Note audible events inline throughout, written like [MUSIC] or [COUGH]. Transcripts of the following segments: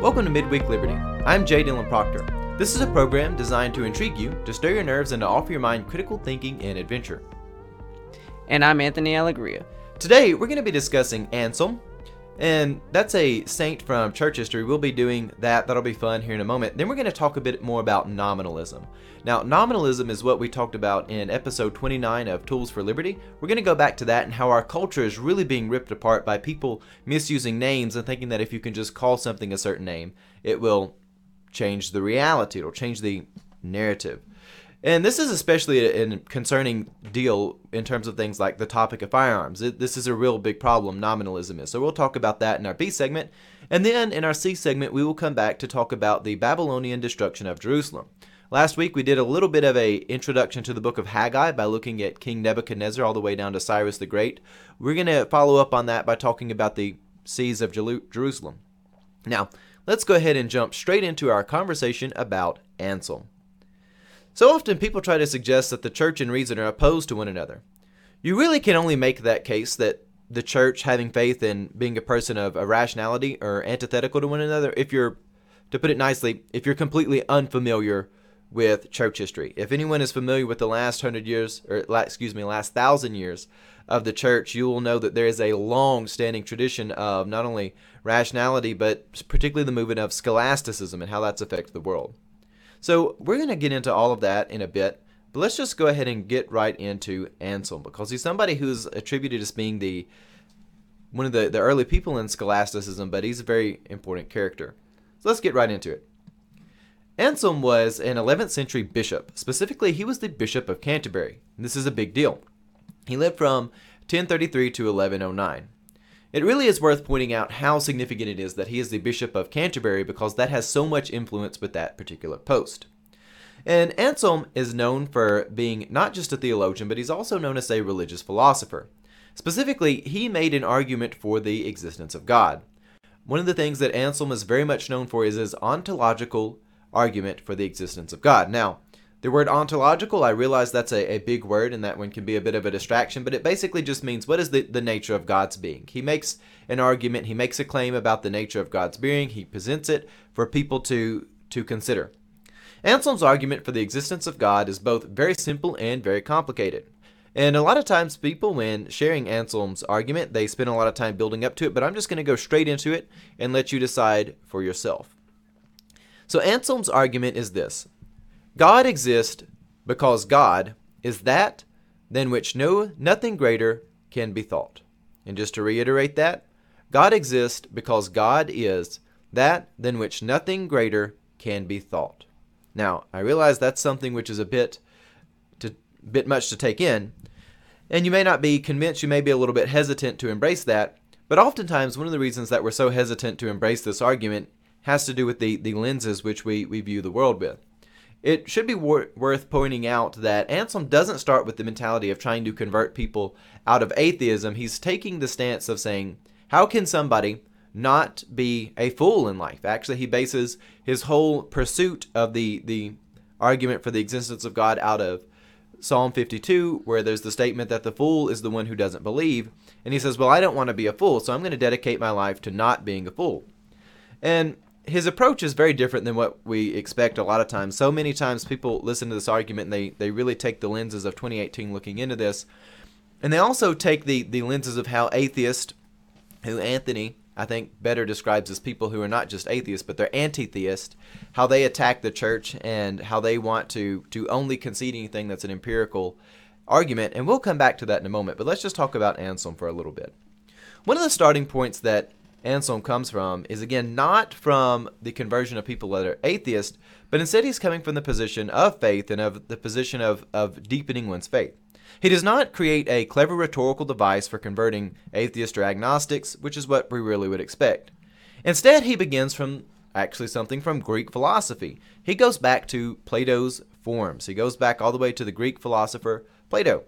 Welcome to Midweek Liberty. I'm Jay Dylan Proctor. This is a program designed to intrigue you, to stir your nerves, and to offer your mind critical thinking and adventure. And I'm Anthony Allegria. Today, we're going to be discussing Anselm, and that's a saint from church history. We'll be doing that. That'll be fun here in a moment. Then we're going to talk a bit more about nominalism. Now, nominalism is what we talked about in episode 29 of Tools for Liberty. We're going to go back to that and how our culture is really being ripped apart by people misusing names and thinking that if you can just call something a certain name, it will change the reality, it'll change the narrative. And this is especially a, concerning deal in terms of things like the topic of firearms. It, this is a real big problem, nominalism is. So we'll talk about that in our B segment. And then in our C segment, we will come back to talk about the Babylonian destruction of Jerusalem. Last week we did a little bit of a introduction to the book of Haggai by looking at King Nebuchadnezzar all the way down to Cyrus the Great. We're going to follow up on that by talking about the siege of Jerusalem. Now, let's go ahead and jump straight into our conversation about Anselm. So often people try to suggest that the church and reason are opposed to one another. You really can only make that case that the church having faith and being a person of irrationality or antithetical to one another if you're, to put it nicely, if you're completely unfamiliar with church history. If anyone is familiar with the last hundred years, or excuse me, last thousand years of the church, you will know that there is a long standing tradition of not only rationality, but particularly the movement of scholasticism and how that's affected the world. So we're going to get into all of that in a bit, but let's just go ahead and get right into Anselm because he's somebody who's attributed as being the one of the, the early people in scholasticism, but he's a very important character. So let's get right into it. Anselm was an 11th century bishop. Specifically, he was the Bishop of Canterbury. This is a big deal. He lived from 1033 to 1109. It really is worth pointing out how significant it is that he is the Bishop of Canterbury because that has so much influence with that particular post. And Anselm is known for being not just a theologian, but he's also known as a religious philosopher. Specifically, he made an argument for the existence of God. One of the things that Anselm is very much known for is his ontological argument for the existence of God. Now, the word ontological, I realize that's a, a big word and that one can be a bit of a distraction, but it basically just means what is the, the nature of God's being. He makes an argument, he makes a claim about the nature of God's being, he presents it for people to, to consider. Anselm's argument for the existence of God is both very simple and very complicated. And a lot of times, people, when sharing Anselm's argument, they spend a lot of time building up to it, but I'm just going to go straight into it and let you decide for yourself. So, Anselm's argument is this God exists because God is that than which no nothing greater can be thought. And just to reiterate that, God exists because God is that than which nothing greater can be thought. Now, I realize that's something which is a bit to bit much to take in, and you may not be convinced, you may be a little bit hesitant to embrace that, but oftentimes one of the reasons that we're so hesitant to embrace this argument has to do with the, the lenses which we, we view the world with. It should be wor- worth pointing out that Anselm doesn't start with the mentality of trying to convert people out of atheism. He's taking the stance of saying, how can somebody not be a fool in life? Actually, he bases his whole pursuit of the, the argument for the existence of God out of Psalm 52, where there's the statement that the fool is the one who doesn't believe. And he says, Well, I don't want to be a fool, so I'm going to dedicate my life to not being a fool. And his approach is very different than what we expect a lot of times. So many times people listen to this argument and they, they really take the lenses of 2018 looking into this. And they also take the, the lenses of how atheists, who Anthony, I think, better describes as people who are not just atheists, but they're anti theist, how they attack the church and how they want to, to only concede anything that's an empirical argument. And we'll come back to that in a moment. But let's just talk about Anselm for a little bit. One of the starting points that Anselm comes from is again not from the conversion of people that are atheist, but instead he's coming from the position of faith and of the position of, of deepening one's faith. He does not create a clever rhetorical device for converting atheists or agnostics, which is what we really would expect. Instead, he begins from actually something from Greek philosophy. He goes back to Plato's forms. He goes back all the way to the Greek philosopher Plato.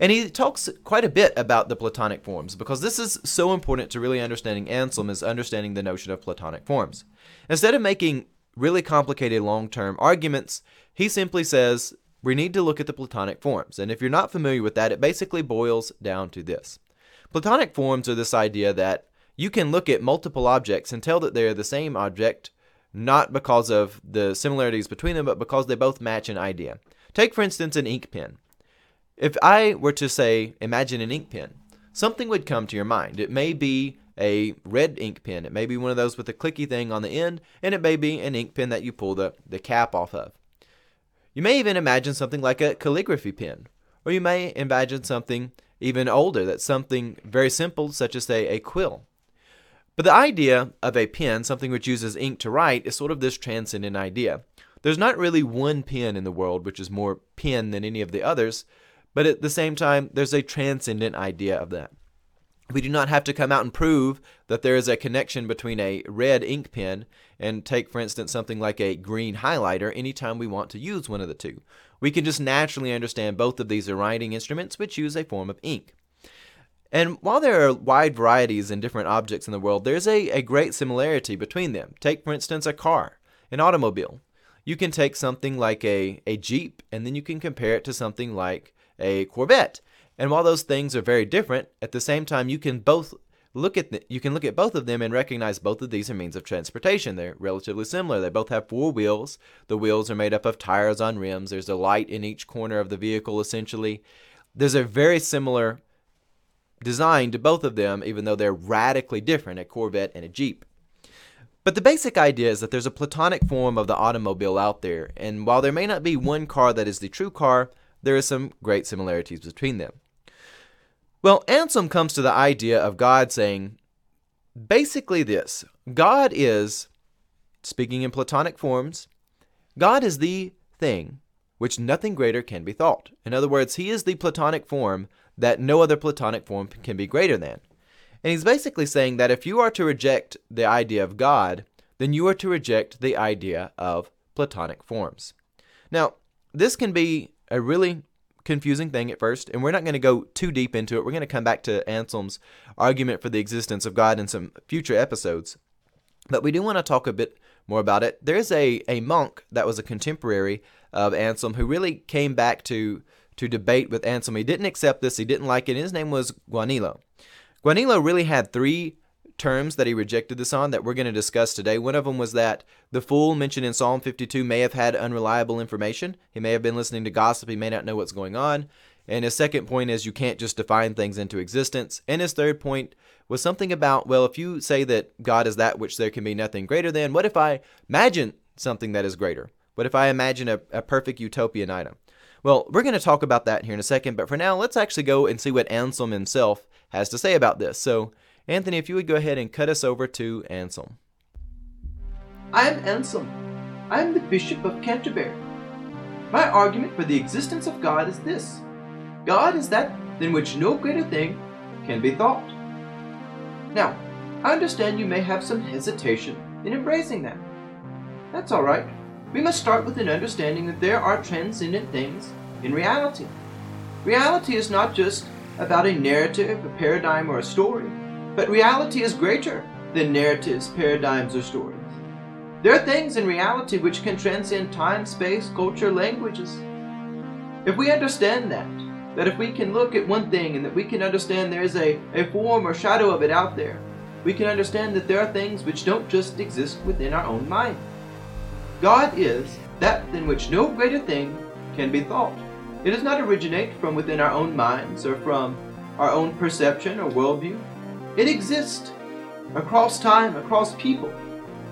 And he talks quite a bit about the Platonic forms because this is so important to really understanding Anselm is understanding the notion of Platonic forms. Instead of making really complicated long-term arguments, he simply says we need to look at the Platonic forms. And if you're not familiar with that, it basically boils down to this. Platonic forms are this idea that you can look at multiple objects and tell that they're the same object, not because of the similarities between them, but because they both match an idea. Take, for instance, an ink pen. If I were to say, imagine an ink pen, something would come to your mind. It may be a red ink pen. It may be one of those with a clicky thing on the end, and it may be an ink pen that you pull the, the cap off of. You may even imagine something like a calligraphy pen, or you may imagine something even older that's something very simple, such as, say, a quill. But the idea of a pen, something which uses ink to write, is sort of this transcendent idea. There's not really one pen in the world which is more pen than any of the others, but at the same time, there's a transcendent idea of that. We do not have to come out and prove that there is a connection between a red ink pen and take, for instance, something like a green highlighter anytime we want to use one of the two. We can just naturally understand both of these are writing instruments which use a form of ink. And while there are wide varieties in different objects in the world, there's a, a great similarity between them. Take, for instance, a car, an automobile. You can take something like a, a Jeep and then you can compare it to something like a Corvette. And while those things are very different, at the same time you can both look at the, you can look at both of them and recognize both of these are means of transportation. They're relatively similar. They both have four wheels. The wheels are made up of tires on rims. There's a light in each corner of the vehicle essentially. There's a very similar design to both of them even though they're radically different, a Corvette and a Jeep. But the basic idea is that there's a platonic form of the automobile out there, and while there may not be one car that is the true car, there are some great similarities between them. Well, Anselm comes to the idea of God saying basically this God is, speaking in Platonic forms, God is the thing which nothing greater can be thought. In other words, He is the Platonic form that no other Platonic form can be greater than. And he's basically saying that if you are to reject the idea of God, then you are to reject the idea of Platonic forms. Now, this can be a really confusing thing at first, and we're not going to go too deep into it. We're going to come back to Anselm's argument for the existence of God in some future episodes. But we do want to talk a bit more about it. There's a, a monk that was a contemporary of Anselm who really came back to to debate with Anselm. He didn't accept this, he didn't like it. His name was Guanilo. Guanilo really had three terms that he rejected this on that we're going to discuss today. One of them was that the fool mentioned in Psalm 52 may have had unreliable information. He may have been listening to gossip. He may not know what's going on. And his second point is you can't just define things into existence. And his third point was something about, well, if you say that God is that which there can be nothing greater than, what if I imagine something that is greater? What if I imagine a, a perfect utopian item? Well, we're going to talk about that here in a second, but for now, let's actually go and see what Anselm himself has to say about this. So, Anthony, if you would go ahead and cut us over to Anselm. I am Anselm. I am the Bishop of Canterbury. My argument for the existence of God is this God is that than which no greater thing can be thought. Now, I understand you may have some hesitation in embracing that. That's all right. We must start with an understanding that there are transcendent things in reality. Reality is not just about a narrative, a paradigm, or a story. But reality is greater than narratives, paradigms, or stories. There are things in reality which can transcend time, space, culture, languages. If we understand that, that if we can look at one thing and that we can understand there is a, a form or shadow of it out there, we can understand that there are things which don't just exist within our own mind. God is that than which no greater thing can be thought. It does not originate from within our own minds or from our own perception or worldview. It exists across time, across people,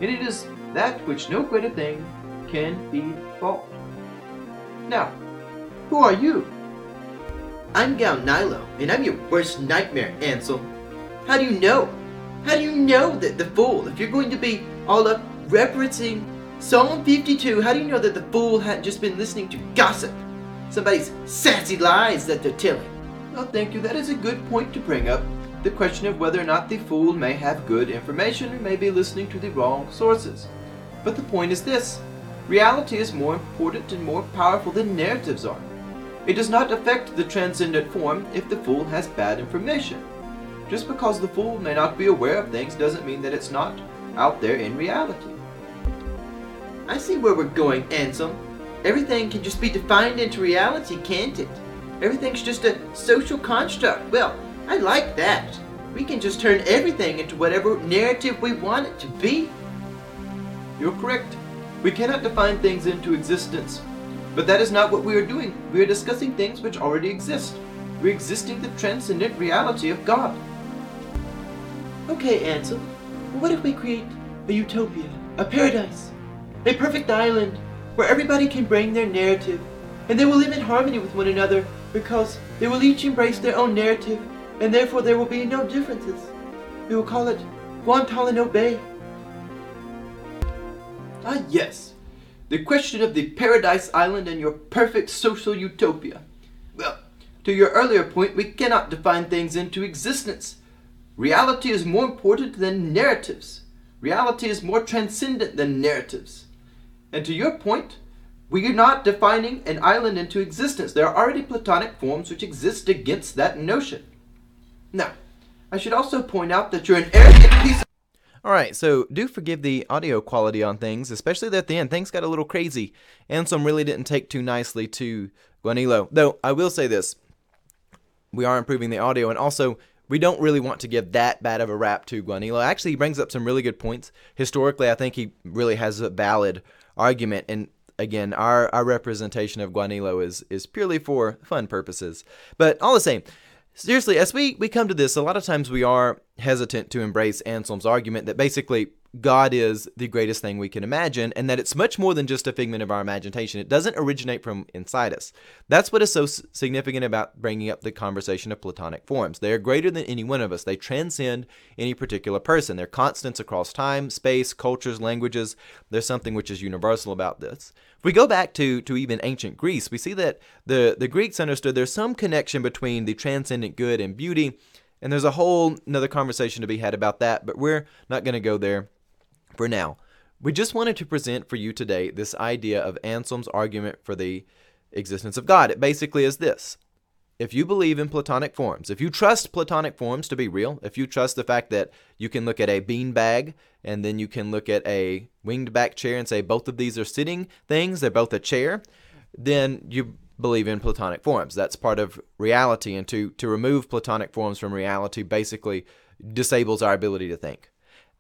and it is that which no greater thing can be thought. Now, who are you? I'm Gaunilo, and I'm your worst nightmare, Ansel. How do you know? How do you know that the fool, if you're going to be all up referencing Psalm 52, how do you know that the fool hadn't just been listening to gossip? somebody's sassy lies that they're telling. Oh, thank you. That is a good point to bring up. The question of whether or not the fool may have good information or may be listening to the wrong sources. But the point is this reality is more important and more powerful than narratives are. It does not affect the transcendent form if the fool has bad information. Just because the fool may not be aware of things doesn't mean that it's not out there in reality. I see where we're going, Anselm. Everything can just be defined into reality, can't it? Everything's just a social construct. Well, I like that. we can just turn everything into whatever narrative we want it to be. You're correct. We cannot define things into existence. But that is not what we are doing. We are discussing things which already exist. We're existing the transcendent reality of God. Okay, Ansel. What if we create a utopia, a paradise, a perfect island where everybody can bring their narrative and they will live in harmony with one another because they will each embrace their own narrative and therefore there will be no differences. We will call it Guantanamo Bay. Ah, yes. The question of the Paradise Island and your perfect social utopia. Well, to your earlier point, we cannot define things into existence. Reality is more important than narratives. Reality is more transcendent than narratives. And to your point, we are not defining an island into existence. There are already Platonic forms which exist against that notion. Now, I should also point out that you're an arrogant piece of All right, so do forgive the audio quality on things, especially at the end. Things got a little crazy. Anselm really didn't take too nicely to Guanilo. Though I will say this we are improving the audio, and also we don't really want to give that bad of a rap to Guanilo. Actually, he brings up some really good points. Historically, I think he really has a valid argument, and again, our, our representation of Guanilo is is purely for fun purposes. But all the same, seriously, as we, we come to this, a lot of times we are hesitant to embrace Anselm's argument that basically God is the greatest thing we can imagine, and that it's much more than just a figment of our imagination. It doesn't originate from inside us. That's what is so significant about bringing up the conversation of Platonic forms. They are greater than any one of us, they transcend any particular person. They're constants across time, space, cultures, languages. There's something which is universal about this. If we go back to, to even ancient Greece, we see that the, the Greeks understood there's some connection between the transcendent good and beauty, and there's a whole another conversation to be had about that, but we're not going to go there for now. We just wanted to present for you today this idea of Anselm's argument for the existence of God. It basically is this. If you believe in Platonic forms, if you trust Platonic forms to be real, if you trust the fact that you can look at a bean bag and then you can look at a winged back chair and say both of these are sitting things, they're both a chair, then you believe in Platonic forms. That's part of reality. And to, to remove Platonic forms from reality basically disables our ability to think.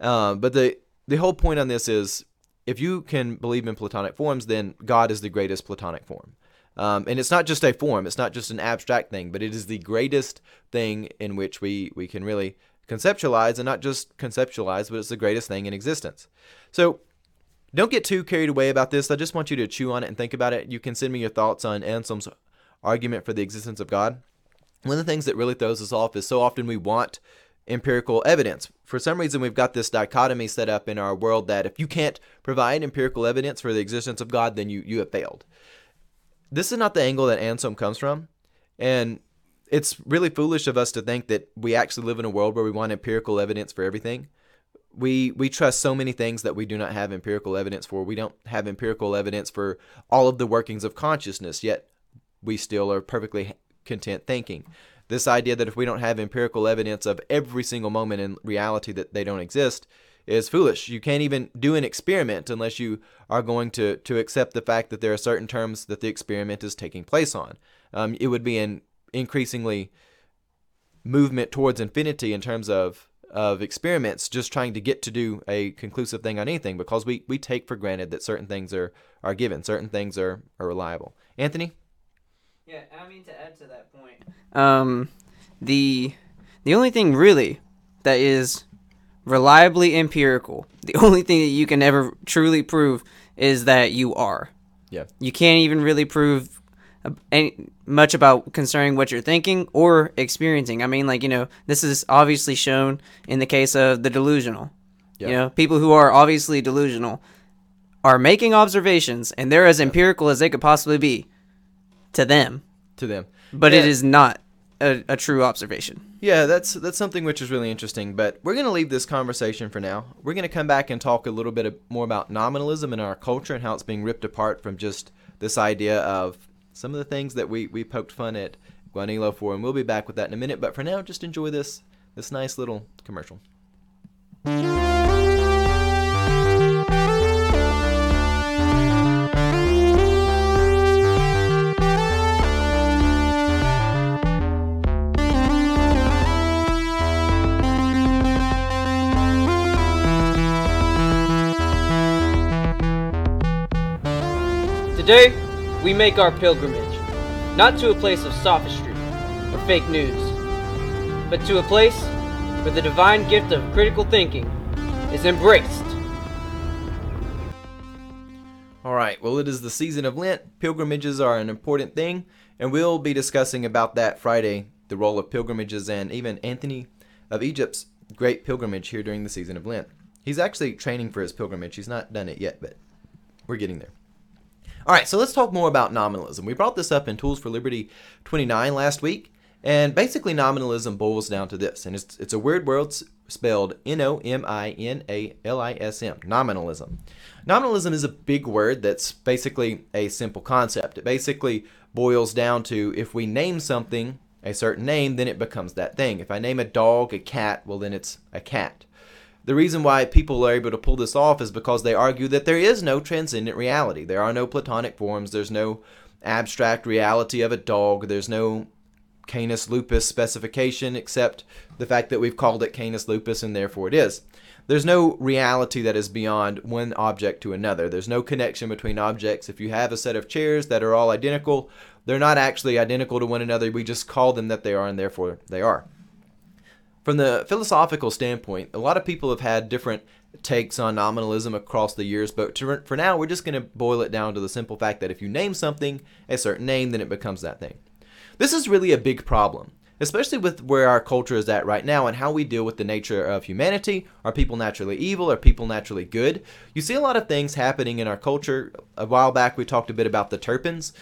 Uh, but the the whole point on this is if you can believe in Platonic forms, then God is the greatest Platonic form. Um, and it's not just a form, it's not just an abstract thing, but it is the greatest thing in which we, we can really conceptualize, and not just conceptualize, but it's the greatest thing in existence. So don't get too carried away about this. I just want you to chew on it and think about it. You can send me your thoughts on Anselm's argument for the existence of God. One of the things that really throws us off is so often we want empirical evidence. For some reason, we've got this dichotomy set up in our world that if you can't provide empirical evidence for the existence of God, then you, you have failed. This is not the angle that Anselm comes from. And it's really foolish of us to think that we actually live in a world where we want empirical evidence for everything. We we trust so many things that we do not have empirical evidence for. We don't have empirical evidence for all of the workings of consciousness, yet we still are perfectly content thinking this idea that if we don't have empirical evidence of every single moment in reality that they don't exist is foolish. You can't even do an experiment unless you are going to, to accept the fact that there are certain terms that the experiment is taking place on. Um, it would be an increasingly movement towards infinity in terms of of experiments just trying to get to do a conclusive thing on anything because we, we take for granted that certain things are, are given, certain things are, are reliable. Anthony? Yeah, I mean to add to that point. Um, the the only thing really that is reliably empirical, the [LAUGHS] only thing that you can ever truly prove is that you are. Yeah. You can't even really prove uh, any, much about concerning what you're thinking or experiencing. I mean, like you know, this is obviously shown in the case of the delusional. Yeah. You know, people who are obviously delusional are making observations, and they're as empirical as they could possibly be to them, To them. but Yeah. it is not a, a true observation. Yeah, that's that's something which is really interesting. But we're gonna leave this conversation for now. We're gonna come back and talk a little bit of- more about nominalism in our culture and how it's being ripped apart from just this idea of some of the things that we we poked fun at Guanilo for, and we'll be back with that in a minute. But for now, just enjoy this this nice little commercial. Today, we make our pilgrimage, not to a place of sophistry or fake news, but to a place where the divine gift of critical thinking is embraced. All right, well, it is the season of Lent. Pilgrimages are an important thing, and we'll be discussing about that Friday the role of pilgrimages and even Anthony of Egypt's great pilgrimage here during the season of Lent. He's actually training for his pilgrimage. He's not done it yet, but we're getting there. All right, so let's talk more about nominalism. We brought this up in Tools for Liberty 29 last week, and basically nominalism boils down to this, and it's, it's a weird word spelled N-O-M-I-N-A-L-I-S-M, nominalism. Nominalism is a big word that's basically a simple concept. It basically boils down to if we name something a certain name, then it becomes that thing. If I name a dog a cat, well, then it's a cat. The reason why people are able to pull this off is because they argue that there is no transcendent reality. There are no platonic forms, there's no abstract reality of a dog, there's no Canis lupus specification except the fact that we've called it Canis lupus and therefore it is. There's no reality that is beyond one object to another. There's no connection between objects. If you have a set of chairs that are all identical, they're not actually identical to one another. We just call them that they are, and therefore they are. From the philosophical standpoint, a lot of people have had different takes on nominalism across the years, but to, for now, we're just going to boil it down to the simple fact that if you name something a certain name, then it becomes that thing. This is really a big problem, especially with where our culture is at right now and how we deal with the nature of humanity. Are people naturally evil? Are people naturally good? You see a lot of things happening in our culture. A while back, we talked a bit about the Turpins,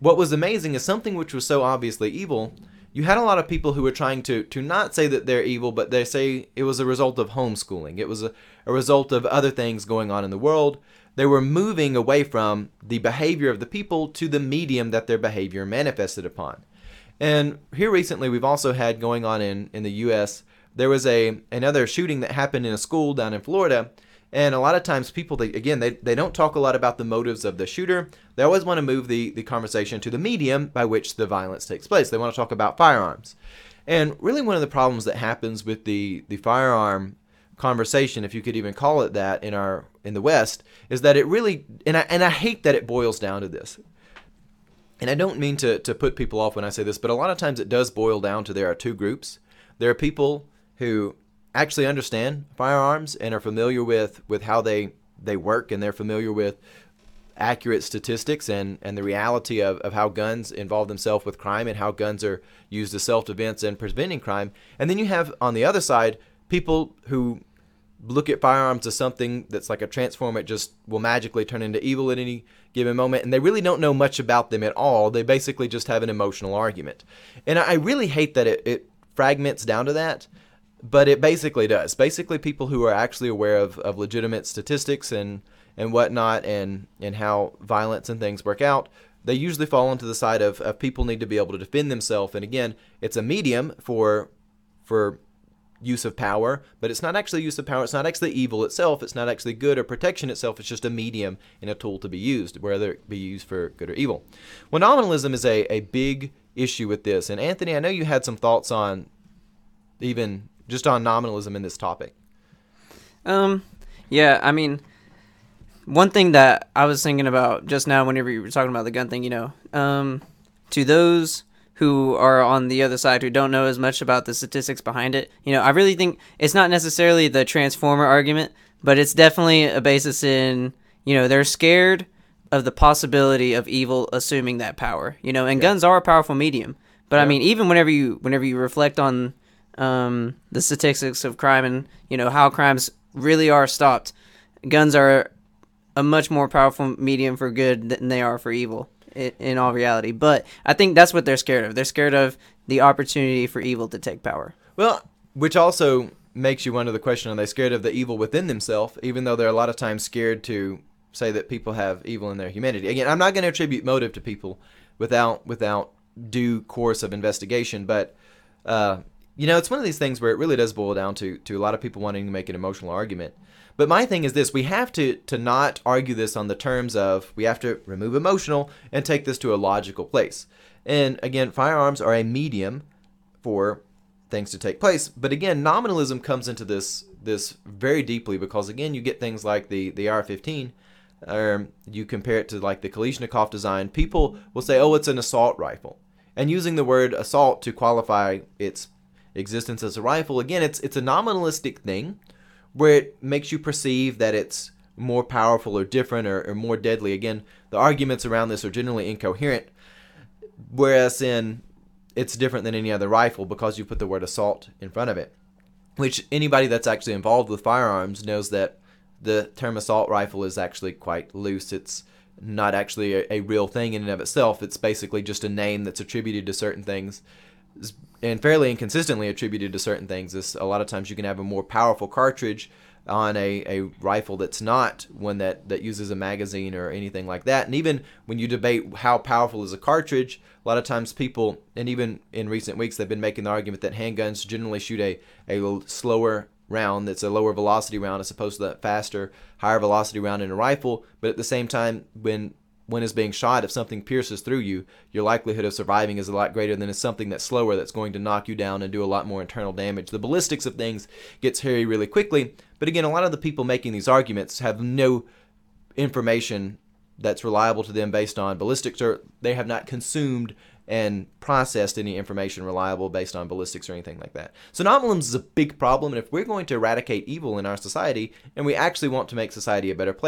what was amazing is something which was so obviously evil. You had a lot of people who were trying to to not say that they're evil, but they say it was a result of homeschooling. It was a, a result of other things going on in the world. They were moving away from the behavior of the people to the medium that their behavior manifested upon. And here recently, we've also had going on in, in the U.S. There was a another shooting that happened in a school down in Florida and a lot of times people, they, again, they, they don't talk a lot about the motives of the shooter. They always want to move the, the conversation to the medium by which the violence takes place. They want to talk about firearms. And really one of the problems that happens with the, the firearm conversation, if you could even call it that in our in the West, is that it really and I and I hate that it boils down to this. And I don't mean to, to put people off when I say this, but a lot of times it does boil down to there are two groups. There are people who actually understand firearms and are familiar with, with how they, they work and they're familiar with accurate statistics and, and the reality of, of how guns involve themselves with crime and how guns are used as self-defense and preventing crime. And then you have on the other side people who look at firearms as something that's like a transform it just will magically turn into evil at any given moment and they really don't know much about them at all. They basically just have an emotional argument. And i really hate that it, it fragments down to that but it basically does. Basically, people who are actually aware of, of legitimate statistics and and whatnot, and and how violence and things work out, they usually fall onto the side of, of people need to be able to defend themselves. And again, it's a medium for for use of power, but it's not actually use of power. It's not actually evil itself. It's not actually good or protection itself. It's just a medium and a tool to be used, whether it be used for good or evil. Well, nominalism is a, a big issue with this. And Anthony, I know you had some thoughts on even just on nominalism in this topic? Um, yeah, I mean, one thing that I was thinking about just now, whenever you were talking about the gun thing, you know, um, to those who are on the other side who don't know as much about the statistics behind it, you know, I really think it's not necessarily the transformer argument, but it's definitely a basis in, you know, they're scared of the possibility of evil assuming that power, you know, and yeah. guns are a powerful medium. But yeah. I mean, even whenever you whenever you reflect on um, the statistics of crime and you know how crimes really are stopped. Guns are a much more powerful medium for good than they are for evil in, in all reality. But I think that's what they're scared of. They're scared of the opportunity for evil to take power. Well, which also makes you wonder the question: Are they scared of the evil within themselves? Even though they're a lot of times scared to say that people have evil in their humanity. Again, I'm not going to attribute motive to people without without due course of investigation, but uh, you know, it's one of these things where it really does boil down to to a lot of people wanting to make an emotional argument. But my thing is this: we have to to not argue this on the terms of we have to remove emotional and take this to a logical place. And again, firearms are a medium for things to take place. But again, nominalism comes into this this very deeply because again, you get things like the the AR-15 or um, you compare it to like the Kalashnikov design, people will say, "Oh, it's an assault rifle," and using the word assault to qualify its existence as a rifle, again, it's it's a nominalistic thing where it makes you perceive that it's more powerful or different or, or more deadly. Again, the arguments around this are generally incoherent, whereas in it's different than any other rifle because you put the word assault in front of it. Which anybody that's actually involved with firearms knows that the term assault rifle is actually quite loose. It's not actually a, a, real thing in and of itself. It's basically just a name that's attributed to certain things and fairly inconsistently attributed to certain things. A lot of times you can have a more powerful cartridge on a, a rifle that's not one that, that uses a magazine or anything like that. And even when you debate how powerful is a cartridge, a lot of times people, and even in recent weeks, they've been making the argument that handguns generally shoot a, a slower round that's a lower velocity round as opposed to that faster, higher velocity round in a rifle. But at the same time, when when it's being shot, if something pierces through you, your likelihood of surviving is a lot greater than if something that's slower that's going to knock you down and do a lot more internal damage. The ballistics of things gets hairy really quickly, but again, a lot of the people making these arguments have no information that's reliable to them based on ballistics, or they have not consumed and processed any information reliable based on ballistics or anything like that. So nominalism is a big problem, and if we're going to eradicate evil in our society, and we actually want to make society a better place,